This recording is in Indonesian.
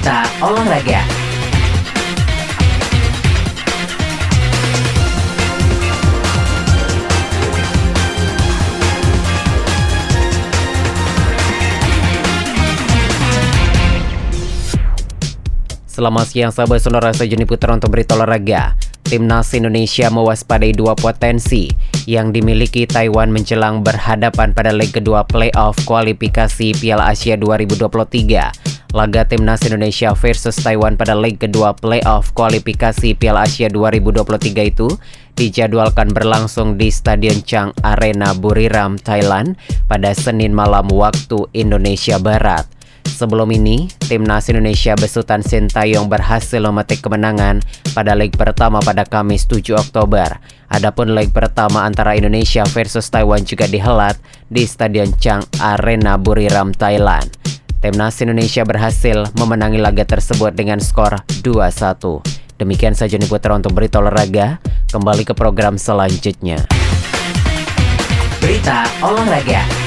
Berita Olahraga Selamat siang sahabat sonora saya Joni Putra untuk berita olahraga. Timnas Indonesia mewaspadai dua potensi yang dimiliki Taiwan menjelang berhadapan pada leg kedua playoff kualifikasi Piala Asia 2023. Laga Timnas Indonesia versus Taiwan pada leg kedua playoff kualifikasi Piala Asia 2023 itu dijadwalkan berlangsung di Stadion Chang Arena Buriram, Thailand pada Senin malam waktu Indonesia Barat. Sebelum ini, timnas Indonesia besutan Sintayong berhasil memetik kemenangan pada leg pertama pada Kamis 7 Oktober. Adapun leg pertama antara Indonesia versus Taiwan juga dihelat di Stadion Chang Arena Buriram, Thailand. Timnas Indonesia berhasil memenangi laga tersebut dengan skor 2-1. Demikian saja nih putra untuk berita olahraga. Kembali ke program selanjutnya. Berita olahraga.